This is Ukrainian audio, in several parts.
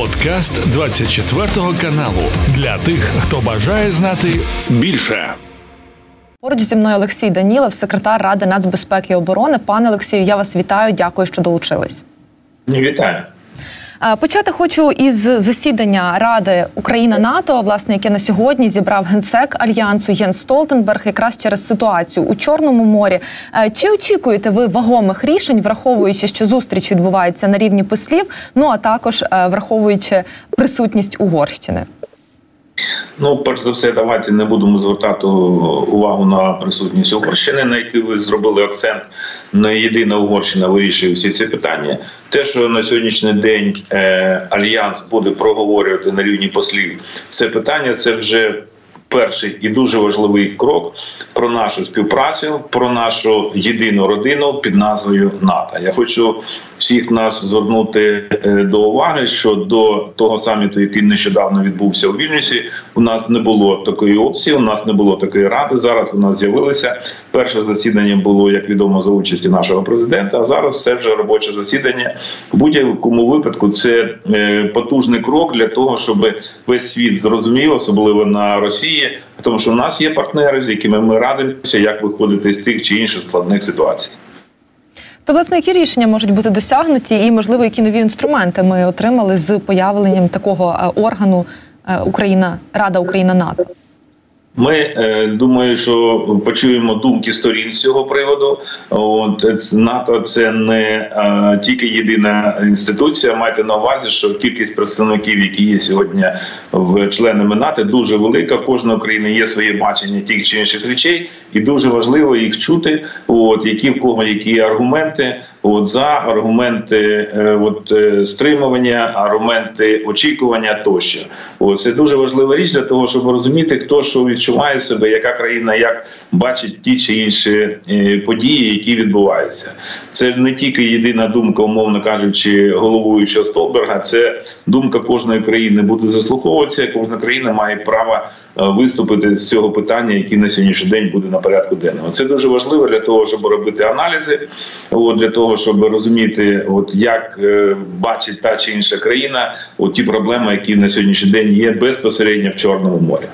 Подкаст 24 каналу для тих, хто бажає знати більше. Поруч зі мною Олексій Данілов, секретар Ради нацбезпеки і оборони. Пане Олексію, я вас вітаю. Дякую, що долучились. Вітаю. Почати хочу із засідання Ради Україна НАТО, власне, яке на сьогодні зібрав генсек альянсу Єн Столтенберг, якраз через ситуацію у Чорному морі. Е, чи очікуєте ви вагомих рішень, враховуючи, що зустріч відбувається на рівні послів? Ну а також е, враховуючи присутність Угорщини? Ну, перш за все, давайте не будемо звертати увагу на присутність Угорщини, на яку ви зробили акцент. Не єдина Угорщина вирішує всі ці питання. Те, що на сьогоднішній день е, альянс буде проговорювати на рівні послів, це питання це вже перший і дуже важливий крок про нашу співпрацю, про нашу єдину родину під назвою НАТО. Я хочу всіх нас звернути е, до уваги, що до того саміту, який нещодавно відбувся у Вільнюсі, у нас не було такої опції. У нас не було такої ради. Зараз у нас з'явилося перше засідання. Було як відомо за участі нашого президента. А зараз це вже робоче засідання. В будь-якому випадку це е, потужний крок для того, щоб весь світ зрозумів, особливо на Росії, тому що у нас є партнери, з якими ми радимося, як виходити з тих чи інших складних ситуацій. То власне які рішення можуть бути досягнуті, і можливо, які нові інструменти ми отримали з появленням такого е, органу е, Україна Рада Україна НАТО. Ми е, думаю, що почуємо думки сторін з цього приводу. От НАТО це не е, тільки єдина інституція. Майте на увазі, що кількість представників, які є сьогодні в членами НАТО, дуже велика. Кожна країна є своє бачення тих чи інших речей, і дуже важливо їх чути. От які в кого які аргументи. От за аргументи е, от, е, стримування, аргументи очікування тощо. От, це дуже важлива річ для того, щоб розуміти, хто що відчуває себе, яка країна як бачить ті чи інші е, події, які відбуваються. Це не тільки єдина думка, умовно кажучи, головуючого Столберга. Це думка кожної країни буде заслуховуватися. Кожна країна має право виступити з цього питання, яке на сьогоднішній день буде на порядку денного. Це дуже важливо для того, щоб робити аналізи. От, для того, щоб розуміти, от як е, бачить та чи інша країна, от ті проблеми, які на сьогоднішній день є безпосередньо в Чорному морі.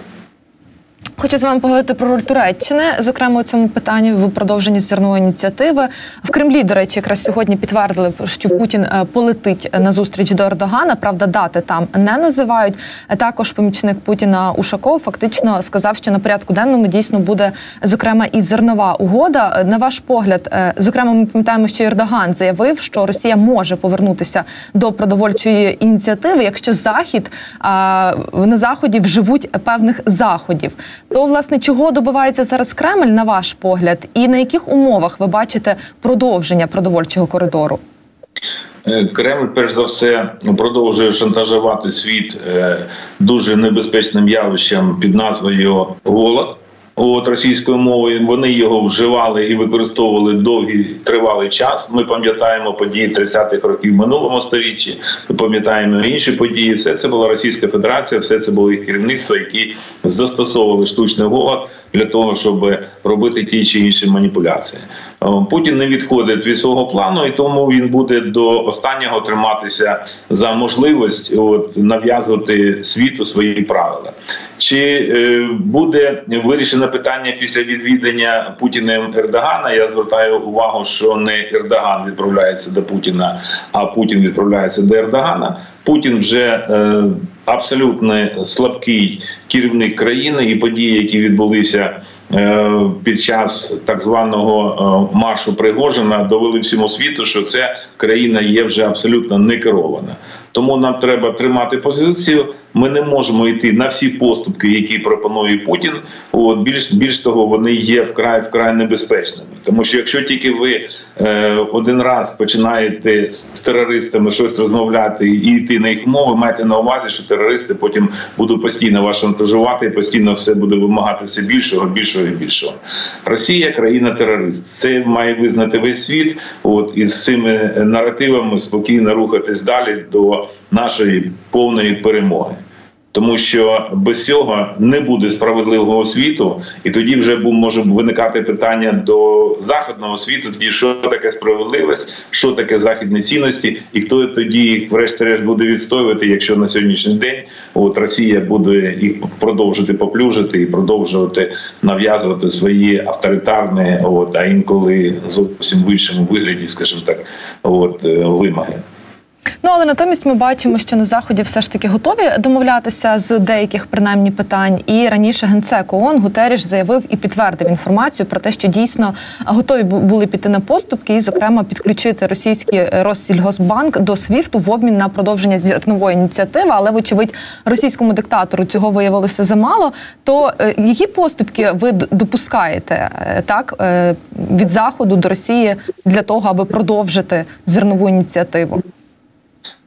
Хочу з вами поговорити про роль Туреччини, зокрема у цьому питанні в продовженні зернової ініціативи в Кремлі. До речі, якраз сьогодні підтвердили, що Путін е, полетить на зустріч до Ердогана. Правда, дати там не називають. Також помічник Путіна Ушаков фактично сказав, що на порядку денному дійсно буде зокрема і зернова угода. На ваш погляд, е, зокрема, ми пам'ятаємо, що Ердоган заявив, що Росія може повернутися до продовольчої ініціативи, якщо захід на заході вживуть певних заходів. То власне чого добивається зараз Кремль, на ваш погляд, і на яких умовах ви бачите продовження продовольчого коридору? Е, Кремль, перш за все, продовжує шантажувати світ е, дуже небезпечним явищем під назвою голод от російською мовою. Вони його вживали і використовували довгий тривалий час. Ми пам'ятаємо події 30-х років минулому сторіччі. Ми пам'ятаємо інші події. Все це була Російська Федерація, все це було їх керівництво, які застосовували штучний голод для того, щоб робити ті чи інші маніпуляції. Е, Путін не відходить від свого плану, і тому він буде до останнього триматися за можливість от, нав'язувати світу свої правила. Чи е, буде вирішено питання після відвідання Путіним Ердогана? Я звертаю увагу, що не Ердоган відправляється до Путіна, а Путін відправляється до Ердогана. Путін вже е, абсолютно слабкий керівник країни і події, які відбулися. Е, під час так званого е, маршу Пригожина довели всьому світу, що ця країна є вже абсолютно не керована. Тому нам треба тримати позицію. Ми не можемо йти на всі поступки, які пропонує Путін. От більш більш того, вони є вкрай вкрай небезпечними. Тому що якщо тільки ви е, один раз починаєте з терористами щось розмовляти і йти на їх мови, майте на увазі, що терористи потім будуть постійно вас шантажувати постійно все буде вимагати все більшого, більшого і більшого. Росія країна терорист. Це має визнати весь світ. От і з цими наративами спокійно рухатись далі до нашої повної перемоги. тому що без цього не буде справедливого світу, і тоді вже може виникати питання до західного світу. Тоді що таке справедливість, що таке західні цінності, і хто тоді їх врешті-решт буде відстоювати, якщо на сьогоднішній день от Росія буде їх продовжити поплюжити і продовжувати нав'язувати свої авторитарні, от а інколи зовсім в іншому вигляді, скажімо так, от е, вимоги. Ну але натомість ми бачимо, що на заході все ж таки готові домовлятися з деяких принаймні питань. І раніше генсек ООН Гутеріш заявив і підтвердив інформацію про те, що дійсно готові були піти на поступки, і, зокрема, підключити російський Россільгосбанк до СВІФТу в обмін на продовження зернової ініціативи. Але, вочевидь, російському диктатору цього виявилося замало. То е, які поступки ви допускаєте е, так е, від заходу до Росії для того, аби продовжити зернову ініціативу?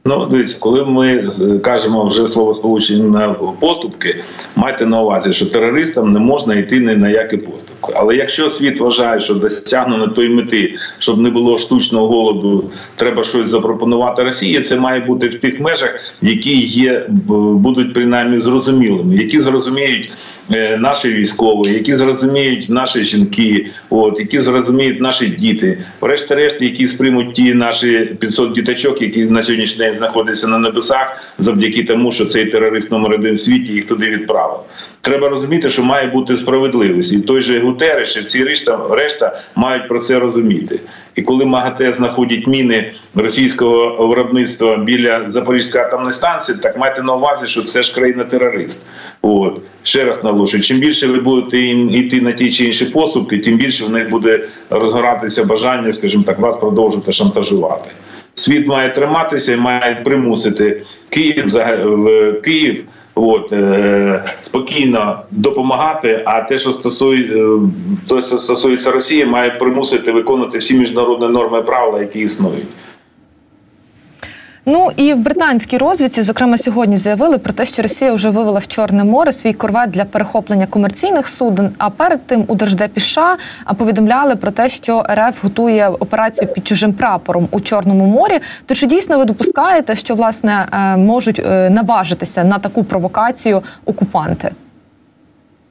Ну, дивіться, коли ми кажемо вже слово сполучення поступки, майте на увазі, що терористам не можна йти ні на які поступки. Але якщо світ вважає, що досягнено тої мети, щоб не було штучного голоду, треба щось запропонувати Росії. Це має бути в тих межах, які є будуть принаймні зрозумілими, які зрозуміють. Е, наші військові, які зрозуміють наші жінки, от які зрозуміють наші діти, врешті-решт, які сприймуть ті наші 500 діточок, які на сьогоднішній день знаходяться на небесах, завдяки тому, що цей терорист номер один в світі їх туди відправив. Треба розуміти, що має бути справедливість, і той же Гутереш, і всі решта решта мають про це розуміти. І коли МАГАТЕ знаходять міни російського виробництва біля Запорізької атомної станції, так майте на увазі, що це ж країна-терорист. От ще раз наголошую, чим більше ви будете йти на ті чи інші поступки, тим більше в них буде розгоратися бажання, скажімо так, вас продовжувати шантажувати. Світ має триматися і має примусити Київ Київ. От е, спокійно допомагати. А те, що стосує е, то, що стосується Росії, має примусити виконувати всі міжнародні норми правила, які існують. Ну і в британській розвідці, зокрема, сьогодні заявили про те, що Росія вже вивела в Чорне море свій корвет для перехоплення комерційних суден. А перед тим у Держдепі США повідомляли про те, що РФ готує операцію під чужим прапором у Чорному морі. То чи дійсно ви допускаєте, що власне е, можуть е, наважитися на таку провокацію окупанти?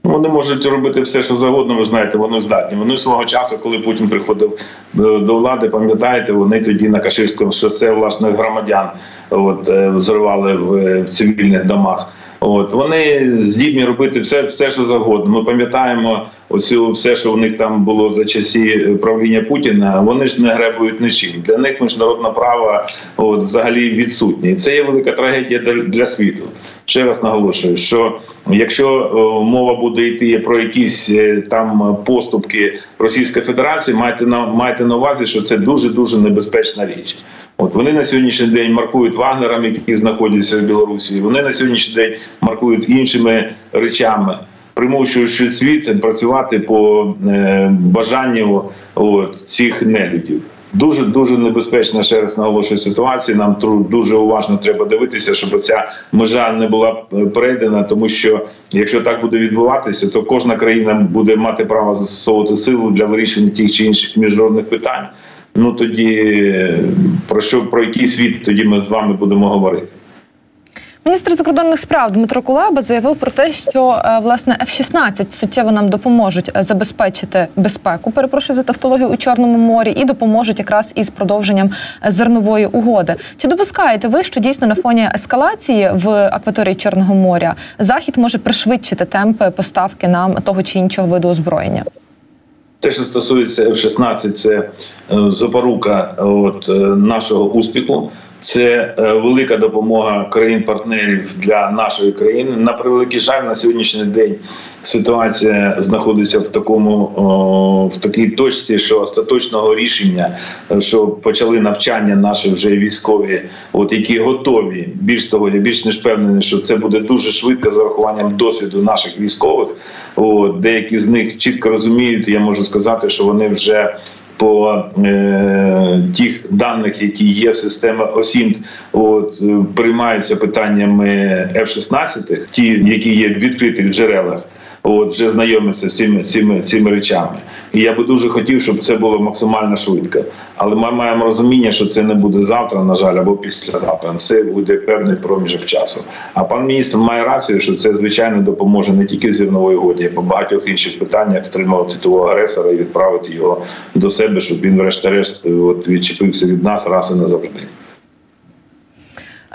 Вони можуть робити все, що завгодно. Ви знаєте, вони здатні. Вони свого часу, коли Путін приходив до влади, пам'ятаєте, вони тоді на Каширському шосе власних громадян от взривали в, в цивільних домах. От вони здібні робити все, все, що завгодно. Ми пам'ятаємо оцю все, що у них там було за часі правління Путіна. Вони ж не гребують нічим. Для них міжнародне право от, взагалі відсутнє. Це є велика трагедія для, світу. Ще раз наголошую, що якщо мова буде йти про якісь е, там поступки Російської Федерації, майте на майте на увазі, що це дуже дуже небезпечна річ. От вони на сьогоднішній день маркують вагнерами, які знаходяться в Білорусі. Вони на сьогоднішній день маркують іншими речами, примушуючи світ працювати по е, бажанню от, цих нелюдів. Дуже дуже небезпечна ще раз наголошую ситуація. Нам дуже уважно треба дивитися, щоб ця межа не була е, перейдена, тому що якщо так буде відбуватися, то кожна країна буде мати право застосовувати силу для вирішення тих чи інших міжнародних питань ну тоді про що про який світ тоді ми з вами будемо говорити? Міністр закордонних справ Дмитро Кулеба заявив про те, що е, власне F-16 суттєво нам допоможуть е, забезпечити безпеку. Перепрошую за тавтологію у Чорному морі і допоможуть якраз із продовженням е, зернової угоди. Чи допускаєте ви, що дійсно на фоні ескалації в акваторії Чорного моря захід може пришвидшити темпи поставки нам того чи іншого виду озброєння? Те, що стосується F-16, це запорука от, нашого успіху. Це е, велика допомога країн-партнерів для нашої країни. На превеликий жаль, на сьогоднішній день ситуація знаходиться в такому в такій точці, що остаточного рішення, що почали навчання наші вже військові, от які готові більш того, я більш ніж впевнений, що це буде дуже швидко з урахуванням досвіду наших військових. От, Деякі з них чітко розуміють. Я можу сказати, що вони вже по е, тих даних, які є в системі ОСІНТ, от е, приймаються питаннями F-16, ті, які є в відкритих джерелах. От вже знайомиться з цими цими цими речами. І я би дуже хотів, щоб це було максимально швидко. Але ми маємо розуміння, що це не буде завтра, на жаль, або післязавтра. Це буде певний проміжок часу. А пан міністр має рацію, що це звичайно допоможе не тільки в годі, а по багатьох інших питаннях стримувати того агресора і відправити його до себе, щоб він, врешті-решт, от відчепився від нас раз і назавжди.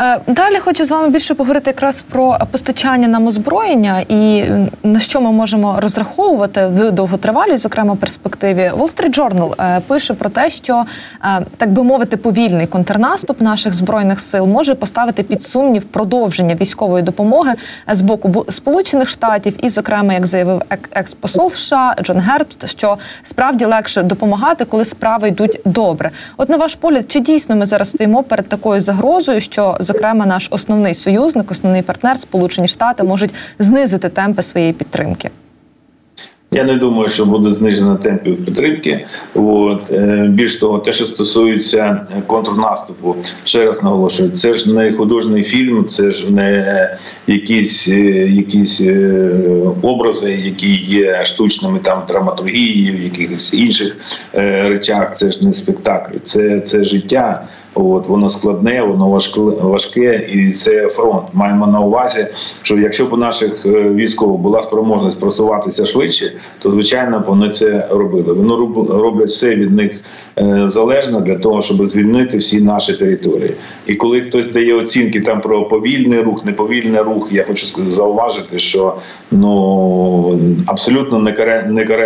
Е, Далі хочу з вами більше поговорити якраз про постачання нам озброєння і на що ми можемо розраховувати в довготривалій, зокрема перспективі. Wall Street Journal е, пише про те, що е, так би мовити, повільний контрнаступ наших збройних сил може поставити під сумнів продовження військової допомоги з боку Сполучених Штатів, і, зокрема, як заявив експосол США Джон Гербст, що справді легше допомагати, коли справи йдуть добре. От на ваш погляд, чи дійсно ми зараз стоїмо перед такою загрозою, що зокрема, наш основний союзник, основний партнер, Сполучені Штати, можуть знизити темпи своєї підтримки. Я не думаю, що буде знижено темпів підтримки. От е, більш того, те, що стосується контрнаступу, ще раз наголошую, це ж не художній фільм, це ж не якісь е, якісь е, образи, які є штучними там драматургією, якихось інших речах. Це ж не спектакль, це, це життя. От воно складне, воно важке, важке, і це фронт. Маємо на увазі, що якщо б у наших е, військових була спроможність просуватися швидше, то звичайно вони це робили. Вони роблять все від них е, залежно для того, щоб звільнити всі наші території. І коли хтось дає оцінки там про повільний рух, неповільний рух, я хочу зауважити, що ну абсолютно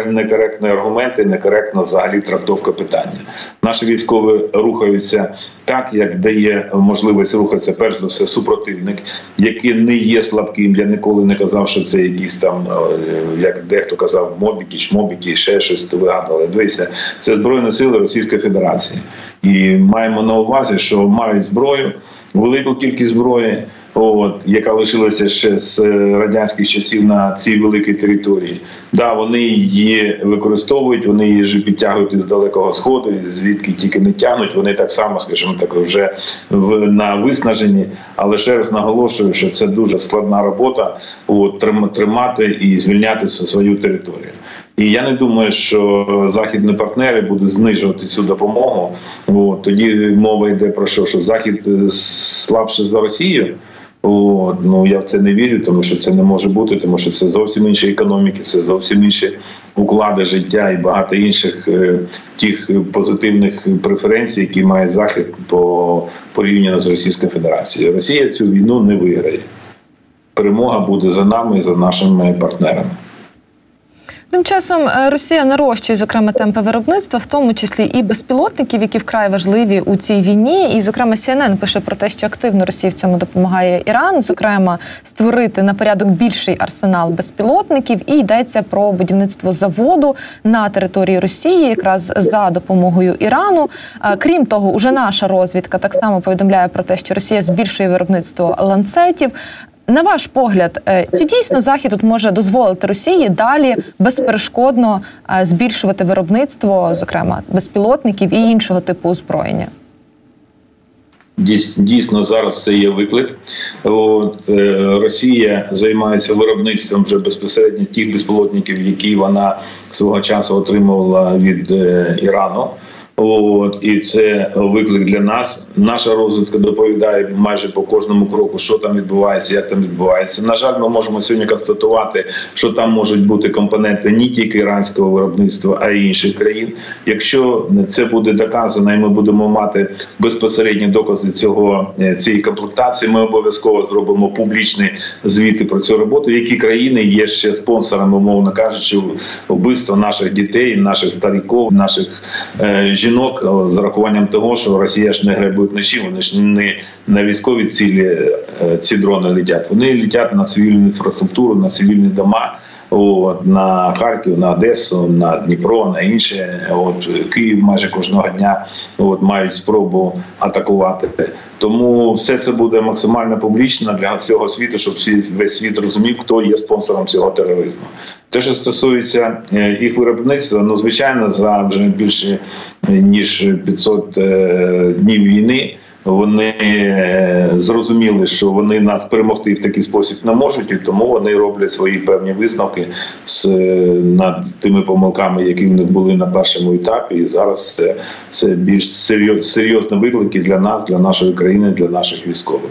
некоректні аргументи, некоректна взагалі трактовка питання. Наші військові рухаються так, як дає можливість рухатися, перш за все, супротивник, який не є слабким. Я ніколи не казав, що це якісь там, е, як дехто казав, мобіки, шмобіки, ще щось вигадали. Дивися, це збройні сили Російської Федерації, і маємо на увазі, що мають зброю, велику кількість зброї от яка лишилася ще з е, радянських часів на цій великій території. Да, вони її використовують, вони її ж підтягують із далекого сходу, звідки тільки не тягнуть. Вони так само, скажімо так, вже в на виснаженні. Але ще раз наголошую, що це дуже складна робота от, тримати і звільняти свою територію. І я не думаю, що західні партнери будуть знижувати цю допомогу. От, тоді мова йде про що? Що захід е, слабше за Росію. От, ну я в це не вірю, тому що це не може бути, тому що це зовсім інші економіки, це зовсім інші уклади життя і багато інших е, тих позитивних преференцій, які має захід по порівняно з Російською Федерацією. Росія цю війну не виграє. Перемога буде за нами і за нашими партнерами. Тим часом е, Росія нарощує зокрема темпи виробництва, в тому числі і безпілотників, які вкрай важливі у цій війні. І, зокрема, CNN пише про те, що активно Росії в цьому допомагає Іран, зокрема, створити на порядок більший арсенал безпілотників. І йдеться про будівництво заводу на території Росії, якраз за допомогою Ірану. Е, крім того, уже наша розвідка так само повідомляє про те, що Росія збільшує виробництво ланцетів. На ваш погляд, е, чи дійсно захід тут може дозволити Росії далі безперешкодно е, збільшувати виробництво, зокрема безпілотників і іншого типу озброєння? Дійсно, зараз це є виклик. От, е, Росія займається виробництвом вже безпосередньо тих безпілотників, які вона свого часу отримувала від Ірану. От і це виклик для нас. Наша розвідка доповідає майже по кожному кроку, що там відбувається, як там відбувається. На жаль, ми можемо сьогодні констатувати, що там можуть бути компоненти не тільки іранського виробництва, а й інших країн. Якщо це буде доказано, і ми будемо мати безпосередні докази цього е, цієї комплектації, ми обов'язково зробимо публічні звіти про цю роботу. Які країни є ще спонсорами, умовно кажучи, вбивства наших дітей, наших старіків, наших е, жінок жінок е, з рахуванням того, що Росія ж не гребуть вночі, вони ж не на військові цілі е, ці дрони летять. Вони летять на цивільну інфраструктуру, на цивільні дома. От, на Харків, на Одесу, на Дніпро, на інше. От Київ майже кожного дня от мають спробу атакувати. Тому все це буде максимально публічно для всього світу, щоб весь світ розумів, хто є спонсором цього тероризму. Те, що стосується е, їх виробництва, ну звичайно, за вже більше ніж 500 е, днів війни. Вони е, зрозуміли, що вони нас перемогти в такий спосіб не можуть, і тому вони роблять свої певні висновки з над тими помилками, які в них були на першому етапі. І зараз це, це більш серйозні виклики для нас, для нашої країни, для наших військових.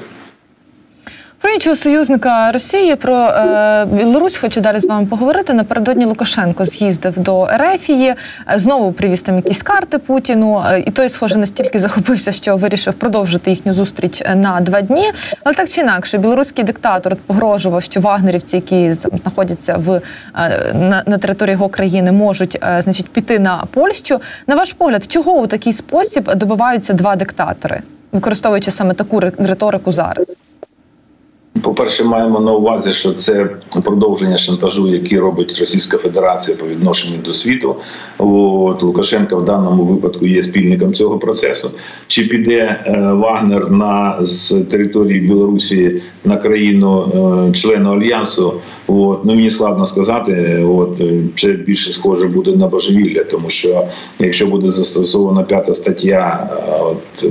Про іншого союзника Росії про е, Білорусь хочу далі з вами поговорити. Напередодні Лукашенко з'їздив до Ерефії, е, знову привіз там якісь карти Путіну. Е, і той, схоже, настільки захопився, що вирішив продовжити їхню зустріч е, на два дні. Але так чи інакше, білоруський диктатор погрожував, що вагнерівці, які знаходяться в на, на території його країни, можуть значить піти на Польщу. На ваш погляд, чого у такий спосіб добиваються два диктатори, використовуючи саме таку риторику зараз? По перше, маємо на увазі, що це продовження шантажу, який робить Російська Федерація по відношенню до світу. От Лукашенко в даному випадку є спільником цього процесу. Чи піде е, Вагнер на з території Білорусі на країну е, члена альянсу? От ну мені складно сказати. От це більше схоже буде на божевілля, тому що якщо буде застосована п'ята стаття, е, от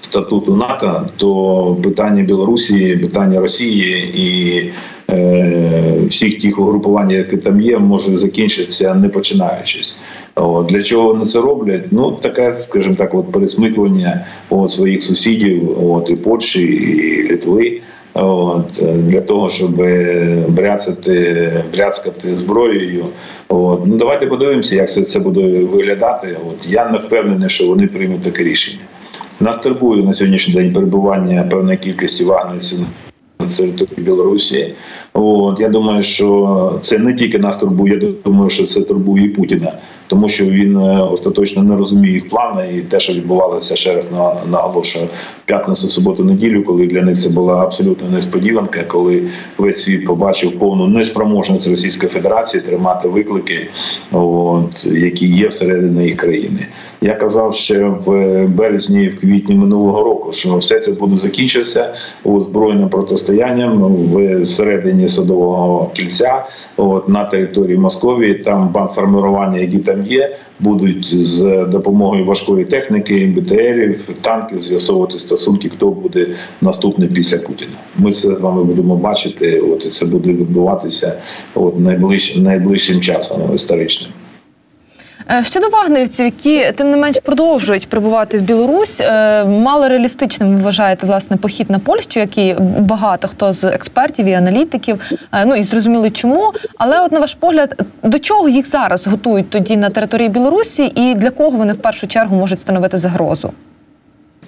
статуту НАТО, то питання Білорусі, питання Росії і е, всіх тих угрупувань, які там є, може закінчитися не починаючись. От, Для чого вони це роблять? Ну таке, скажімо так, от пересмикування от, своїх сусідів, от і Польщі, і Литви. От для того, щоб бряцати, бряцкати зброєю. От ну давайте подивимося, як це це буде виглядати. От я не впевнений, що вони приймуть таке рішення. Нас турбує на сьогоднішній день перебування певної кількості вагнерівців на території Білорусі. От я думаю, що це не тільки нас турбує, я думаю, що це турбує і Путіна, тому що він е, остаточно не розуміє їх плани, і те, що відбувалося ще раз на наголошую п'ятницю, суботу, неділю, коли для них це була абсолютно несподіванка, коли весь світ побачив повну неспроможність Російської Федерації тримати виклики, от які є всередині їх країни. Я казав ще в березні, в квітні минулого року, що все це буде закінчитися озброєним протистоянням в середині садового кільця, от на території Московії. Там бандформування, які там є, будуть з допомогою важкої техніки, БТРів, танків з'ясовувати стосунки, хто буде наступний після Путіна. Ми це з вами будемо бачити. От і це буде відбуватися от найближчим найближчим часом історичним. Е, щодо вагнерівців, які тим не менш продовжують прибувати в Білорусь, е, мало реалістичним вважаєте власне похід на Польщу, який багато хто з експертів і аналітиків, е, ну і зрозуміли чому. Але, от на ваш погляд, до чого їх зараз готують тоді на території Білорусі, і для кого вони в першу чергу можуть становити загрозу?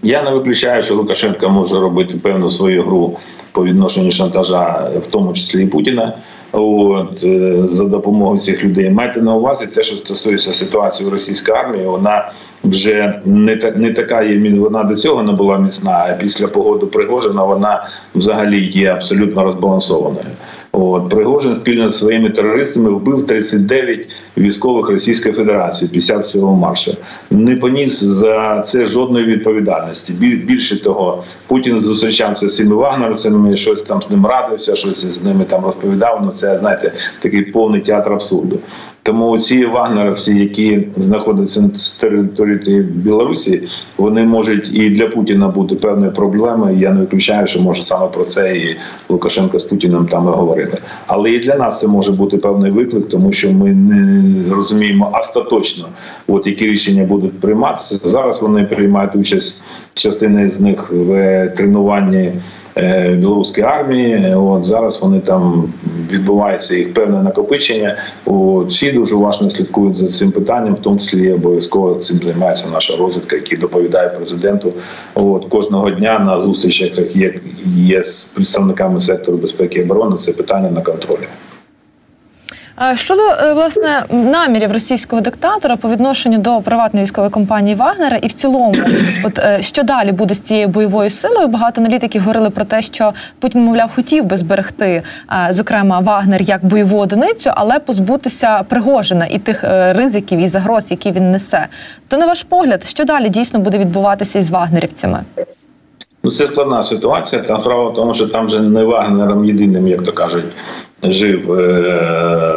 Я не виключаю, що Лукашенко може робити певну свою гру по відношенню шантажа, в тому числі Путіна. От е, за допомогою цих людей майте на увазі те, що стосується ситуації в російській армії, вона вже не та не така є. Вона до цього не була міцна. А після погоду Пригожина вона взагалі є абсолютно розбалансованою. От Пригожин спільно з своїми терористами вбив 39 військових Російської Федерації 57 марша. Не поніс за це жодної відповідальності. Більше того, Путін зустрічався з цими вагнерцями, щось там з ним радився, щось з ними там розповідав. Ну це знаєте, такий повний театр абсурду. Тому ці вагнеровці, які знаходяться на території Білорусі, вони можуть і для Путіна бути певною проблемою. Я не виключаю, що може саме про це і Лукашенко з Путіним там і говорили. Але і для нас це може бути певний виклик, тому що ми не розуміємо остаточно, от які рішення будуть прийматися. Зараз вони приймають участь частина з них в тренуванні. Е, білоруської армії. От зараз вони там відбувається їх певне накопичення. От, всі дуже уважно слідкують за цим питанням, в тому числі обов'язково цим займається наша розвідка, який доповідає президенту. От кожного дня на зустрічах є, є з представниками сектору безпеки і оборони. Це питання на контролі. Щодо е, власне намірів російського диктатора по відношенню до приватної військової компанії Вагнера, і в цілому, от е, що далі буде з цією бойовою силою, багато аналітиків говорили про те, що Путін, мовляв, хотів би зберегти, е, зокрема, Вагнер як бойову одиницю, але позбутися Пригожина і тих ризиків і загроз, які він несе. То на ваш погляд, що далі дійсно буде відбуватися із вагнерівцями? Ну, це складна ситуація. Там справа в тому, що там вже не Вагнером єдиним, як то кажуть, жив е,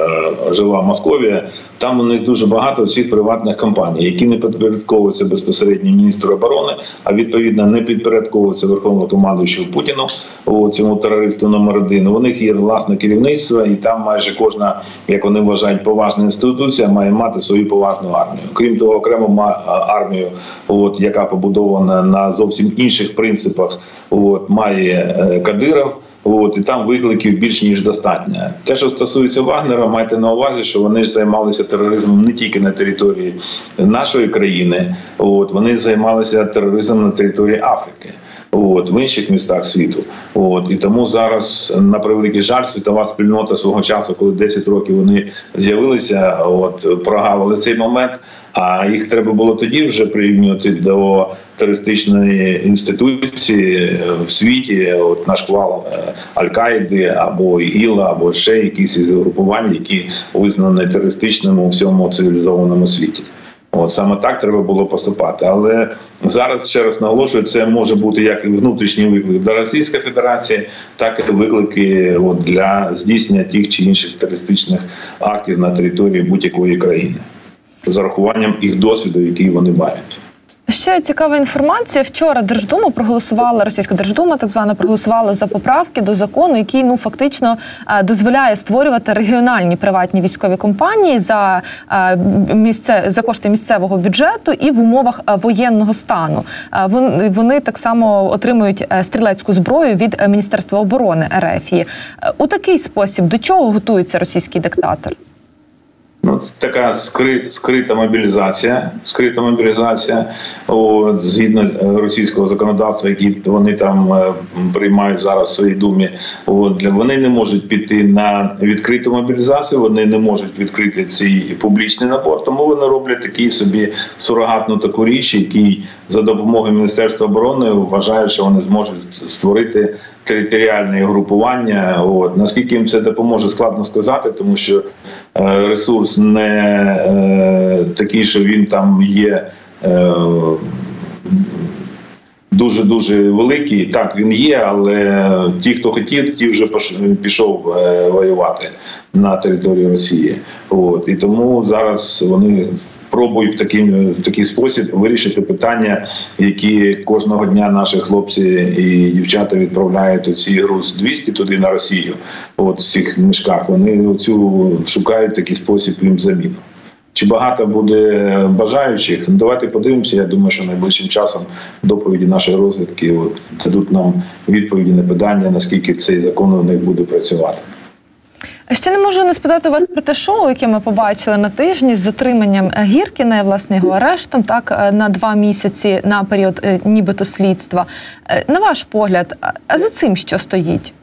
жила Московія. Там у них дуже багато всіх приватних компаній, які не підпорядковуються безпосередньо міністру оборони, а відповідно не підпорядковуються верховному командуючому Путіну о, цьому терористу номер один. У них є власне керівництво, і там майже кожна, як вони вважають, поважна інституція має мати свою поважну армію. Крім того, окремо армію, от яка побудована на зовсім інших принципах, от має е, Кадиров. От і там викликів більш ніж достатньо. Те, що стосується Вагнера, майте на увазі, що вони займалися тероризмом не тільки на території нашої країни, от вони займалися тероризмом на території Африки. От в інших містах світу, от і тому зараз на превеликий жаль, світова спільнота свого часу, коли 10 років вони з'явилися, от прогавили цей момент. А їх треба було тоді вже прирівнювати до терористичної інституції в світі, от наш квал е, Аль-Каїди або ІГІЛа, або ще якісь із групувань, які визнані терористичними у всьому цивілізованому світі. От саме так треба було поступати. Але зараз ще раз наголошую, це може бути як внутрішній виклик для Російської Федерації, так і виклики от, для здійснення тих чи інших терористичних актів на території будь-якої країни з урахуванням їх досвіду, який вони мають. Ще цікава інформація. Вчора Держдума проголосувала Російська Держдума, так звана проголосувала за поправки до закону, який ну фактично е, дозволяє створювати регіональні приватні військові компанії за е, місце за кошти місцевого бюджету і в умовах е, воєнного стану. Вони, вони так само отримують стрілецьку зброю від Міністерства оборони РФ. У такий спосіб до чого готується російський диктатор? Ну, це така скри, скрита мобілізація. Скрита мобілізація от, згідно е, російського законодавства, які вони там е, приймають зараз в своїй думі. От, вони не можуть піти на відкриту мобілізацію, вони не можуть відкрити цей публічний набор. Тому вони роблять такі собі сурогатну таку річ, які за допомогою міністерства оборони вважають, що вони зможуть створити територіальне групування. От наскільки їм це допоможе, складно сказати, тому що е, ресурс не е, такий, що він там є. Е, Дуже дуже великий. Так він є, але ті, хто хотів, ті вже пішов воювати на території Росії. От і тому зараз вони пробують в такий, в такий спосіб вирішити питання, які кожного дня наші хлопці і дівчата відправляють оці груз 200 туди на Росію. От в цих мішках вони цю шукають такий спосіб їм заміну. Чи багато буде бажаючих? Ну, давайте подивимося. Я думаю, що найближчим часом доповіді нашої розвідки от, дадуть нам відповіді на питання, наскільки цей закон у них буде працювати. Ще не можу не спитати вас про те шоу, яке ми побачили на тижні з затриманням Гіркіна, власне його арештом, так е, на два місяці на період е, нібито слідства. Е, на ваш погляд, а за цим що стоїть?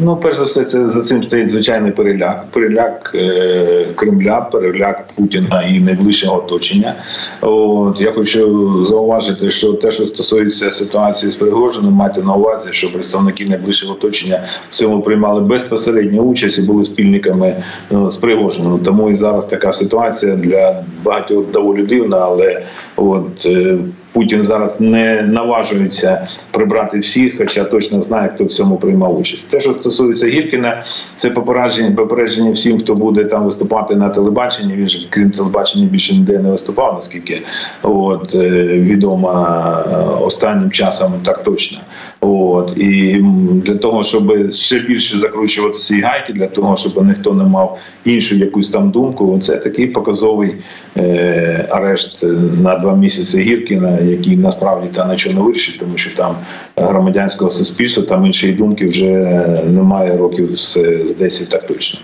Ну, перш за все, це за цим стоїть звичайний переляк. Переляк е, Кремля, переляк Путіна і найближчого оточення. От я хочу зауважити, що те, що стосується ситуації з Пригожиним, майте на увазі, що представники найближчого оточення в цьому приймали безпосередню участь і були спільниками ну, з Пригожиним. Тому і зараз така ситуація для багатьох доволі дивна, але от. Е, Путін зараз не наважується прибрати всіх, хоча точно знає, хто в цьому приймав участь. Те, що стосується Гіркіна, це попередження попередження всім, хто буде там виступати на телебаченні. Він же крім телебачення більше ніде не виступав, наскільки от е, відомо е, останнім часом так точно. От і для того, щоб ще більше закручувати ці гайки, для того, щоб ніхто не мав іншу якусь там думку, це такий показовий е, арешт на два місяці Гіркіна, який насправді та нічого не вирішить, тому що там громадянського суспільства там іншої думки вже немає років з, з 10 так точно.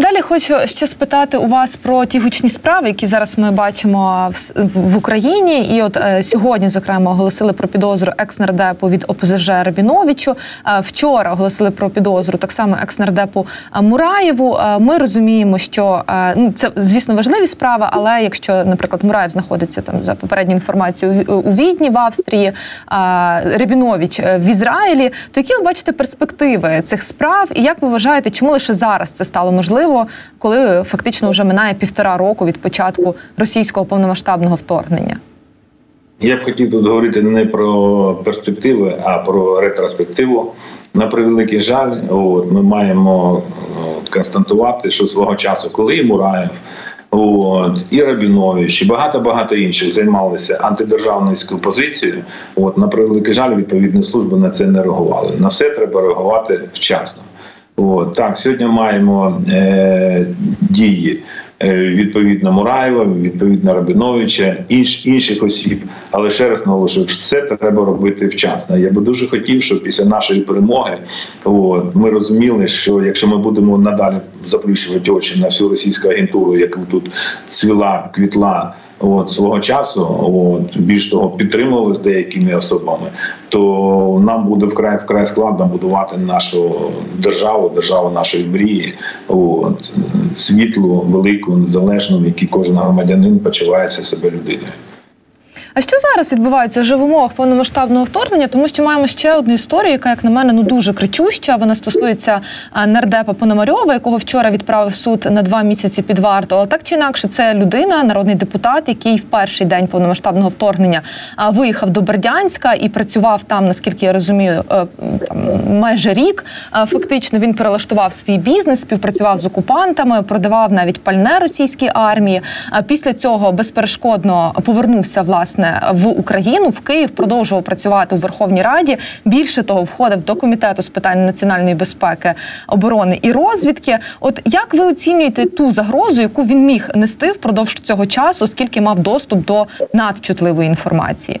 Далі хочу ще спитати у вас про ті гучні справи, які зараз ми бачимо в, Україні. І от е, сьогодні, зокрема, оголосили про підозру екс-нардепу від ОПЗЖ Рабіновичу. Е, вчора оголосили про підозру так само екс-нардепу е, Мураєву. Е, ми розуміємо, що е, ну це звісно важливі справи, але якщо, наприклад, Мураєв знаходиться там за попередньою інформацією у, у Відні в Австрії, е, Рабінович в Ізраїлі, то які ви бачите перспективи цих справ, і як ви вважаєте, чому лише зараз це стало можливо? Особливо коли фактично вже минає півтора року від початку російського повномасштабного вторгнення. Я б хотів тут говорити не про перспективи, а про ретроспективу. На превеликий жаль, от ми маємо от, констатувати, що свого часу, коли і Мураєв, от, і Рабінович, і багато багато інших займалися антидержавницькою позицією. От на превеликий жаль, відповідні служби на це не реагували. На все треба реагувати вчасно. От так, сьогодні маємо е, дії е, відповідно Мураєва, відповідно Рабиновича, інш, інших осіб. Але ще раз наголошую, все треба робити вчасно. Я би дуже хотів, щоб після нашої перемоги от, ми розуміли, що якщо ми будемо надалі заплющувати очі на всю російську агентуру, яку тут цвіла, квітла. От свого часу, от більш того, підтримували з деякими особами, то нам буде вкрай вкрай складно будувати нашу державу, державу нашої мрії, от світлу, велику, незалежну, в якій кожен громадянин почувається себе людиною. А що зараз відбувається вже в умовах повномасштабного вторгнення? Тому що маємо ще одну історію, яка, як на мене, ну дуже кричуща. Вона стосується нардепа Пономарьова, якого вчора відправив суд на два місяці під варту. Але так чи інакше, це людина, народний депутат, який в перший день повномасштабного вторгнення виїхав до Бердянська і працював там, наскільки я розумію, е, там майже рік. Фактично він перелаштував свій бізнес, співпрацював з окупантами, продавав навіть пальне російській армії. А після цього безперешкодно повернувся власне в Україну, в Київ, продовжував працювати у Верховній Раді. Більше того, входив до комітету з питань національної безпеки, оборони і розвідки. От як ви оцінюєте ту загрозу, яку він міг нести впродовж цього часу, оскільки мав доступ до надчутливої інформації?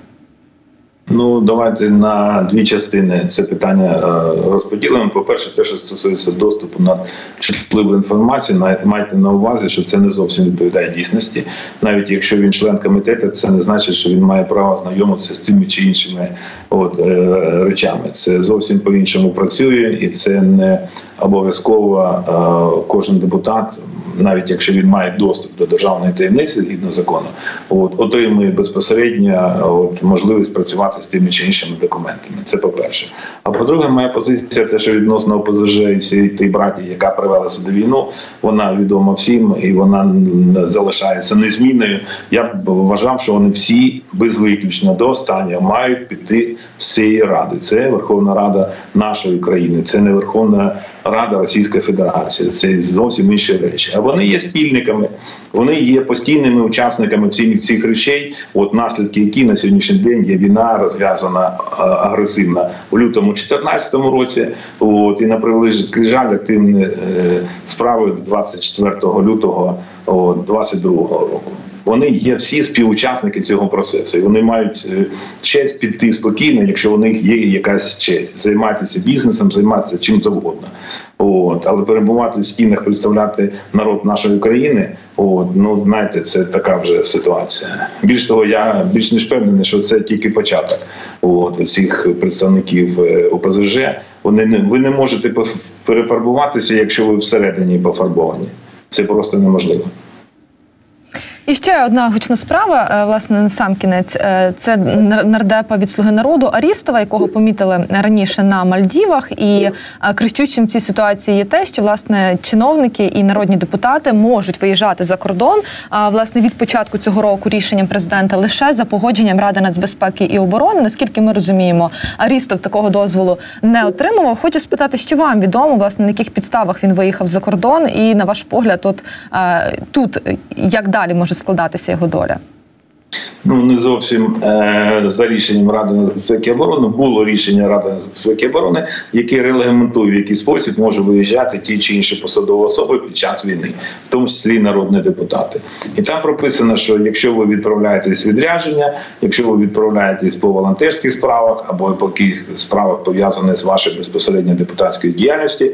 Ну, давайте на дві частини це питання е, розподілимо. По перше, те, що стосується доступу на чутливу інформацію, майте на увазі, що це не зовсім відповідає дійсності. Навіть якщо він член комітету, це не значить, що він має право знайомитися з тими чи іншими от, е, речами. Це зовсім по іншому працює, і це не обов'язково е, кожен депутат навіть якщо він має доступ до державної таємниці згідно закону, от отримує безпосередньо от можливість працювати з тими чи іншими документами. Це по перше. А по-друге, моя позиція, те, що відносно ОПЗЖ і всієї тієї браті, яка привела сюди війну, вона відома всім і вона залишається незмінною. Я б вважав, що вони всі без виключення до останнього мають піти з цієї ради. Це Верховна Рада нашої країни, це не Верховна Рада Російської Федерації. Це зовсім інші речі. А вони є спільниками, вони є постійними учасниками цих цих речей. От наслідки, які на сьогоднішній день є війна розв'язана агресивна у лютому 2014 році. От і на превеликий жаль, активні е, справи 24 лютого 2022 року. Вони є всі співучасники цього процесу. і Вони мають е, честь піти спокійно, якщо у них є якась честь, займатися бізнесом, займатися чим завгодно. От але перебувати в стінах, представляти народ нашої країни. От ну знаєте, це така вже ситуація. Більш того, я більш ніж впевнений, що це тільки початок. От усіх представників е, ОПЗЖ. Вони не ви не можете перефарбуватися, якщо ви всередині пофарбовані. Це просто неможливо. І ще одна гучна справа, е, власне, на сам кінець. Е, це нардепа від слуги народу Арістова, якого помітили раніше на Мальдівах. І е, кричущим в цій ситуації є те, що власне чиновники і народні депутати можуть виїжджати за кордон. А власне від початку цього року рішенням президента лише за погодженням Ради нацбезпеки і оборони. Наскільки ми розуміємо, Арістов такого дозволу не отримував. Хочу спитати, що вам відомо, власне, на яких підставах він виїхав за кордон, і на ваш погляд, от тут як далі може складатися його доля? Ну не зовсім е, за рішенням Ради нацбезпеки оборони було рішення Ради нацбезпеки оборони, яке регламентує в який спосіб може виїжджати ті чи інші посадові особи під час війни, в тому числі народні депутати. І там прописано, що якщо ви відправляєтесь відрядження, якщо ви відправляєтесь по волонтерських справах або по яких справах пов'язаних з вашою безпосередньо депутатською діяльністю,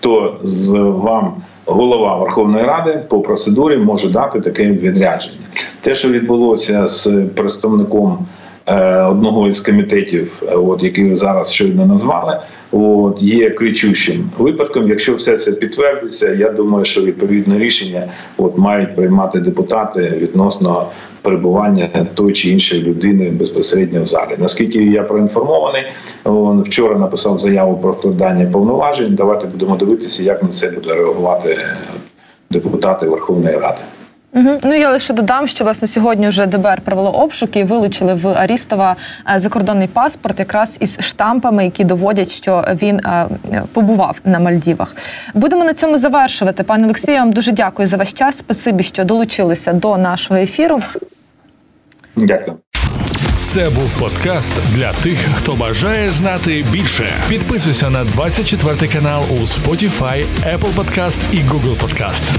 то з вам голова Верховної Ради по процедурі може дати таке відрядження. Те, що відбулося з представником. Е, одного із комітетів, е, от який ви зараз щойно назвали, от є кричущим випадком. Якщо все це підтвердиться, я думаю, що відповідне рішення от мають приймати депутати відносно перебування той чи іншої людини безпосередньо в залі. Наскільки я проінформований, вчора написав заяву про вкладання повноважень. Давайте будемо дивитися, як на це буде реагувати депутати Верховної Ради. Угу. Ну я лише додам, що власне сьогодні вже ДБР провело обшуки і вилучили в Арістова е, закордонний паспорт, якраз із штампами, які доводять, що він е, побував на Мальдівах. Будемо на цьому завершувати. Пане Олексію, я вам дуже дякую за ваш час. Спасибі, що долучилися до нашого ефіру. Дякую. Це був подкаст для тих, хто бажає знати більше. Підписуйся на 24 канал у Spotify, Apple Podcast і Google Podcast.